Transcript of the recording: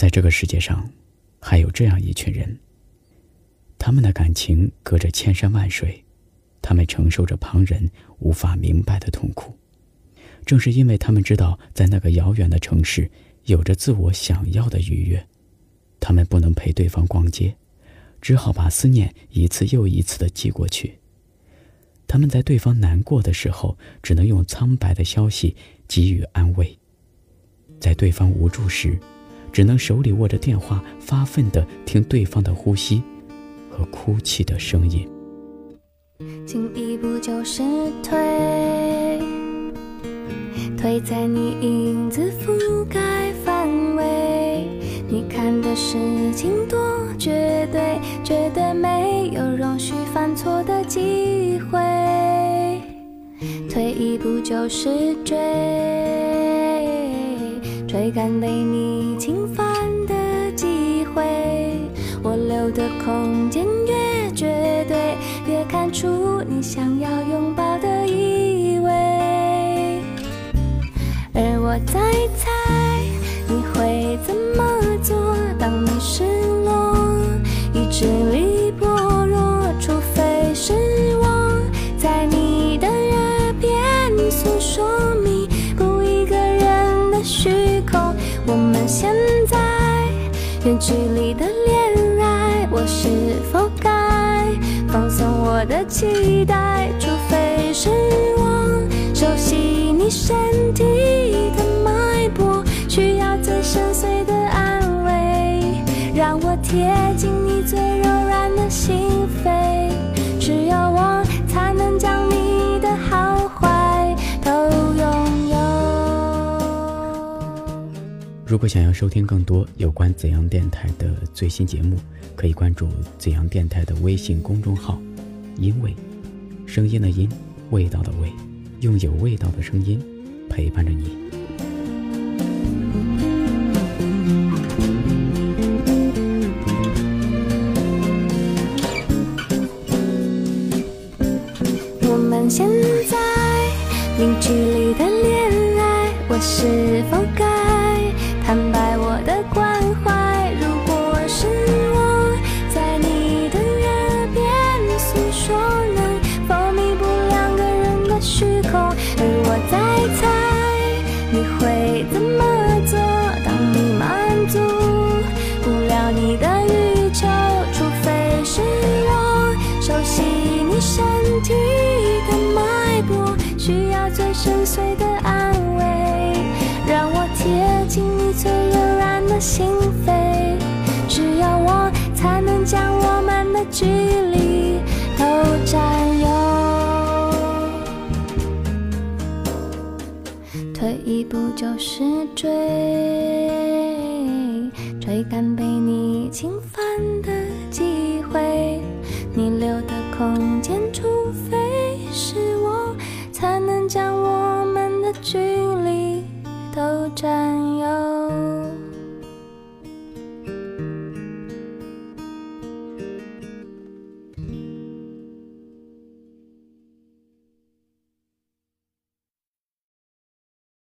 在这个世界上，还有这样一群人。他们的感情隔着千山万水，他们承受着旁人无法明白的痛苦。正是因为他们知道，在那个遥远的城市，有着自我想要的愉悦，他们不能陪对方逛街，只好把思念一次又一次的寄过去。他们在对方难过的时候，只能用苍白的消息给予安慰；在对方无助时，只能手里握着电话，发奋的听对方的呼吸和哭泣的声音。进一步就是退，退在你影子覆盖范围。你看的事情多绝对，绝对没有容许犯错的机会。退一步就是追，吹干被你侵犯的机会。我留的空间越绝对，越看出远距离的恋爱，我是否该放松我的期待？除非是我熟悉你身体的脉搏，需要最深邃的安慰，让我贴近如果想要收听更多有关怎样电台的最新节目，可以关注怎样电台的微信公众号“因为”，声音的音，味道的味，用有味道的声音陪伴着你。我们现在零距离的恋爱，我是否该空？而我在猜你会怎么做，当你满足不了你的欲求，除非是我熟悉你身体的脉搏，需要最深邃的安慰，让我贴近你最柔软的心不就是追，追赶被你侵犯的机会。你留的空间，除非是我，才能将我们的距离都占有。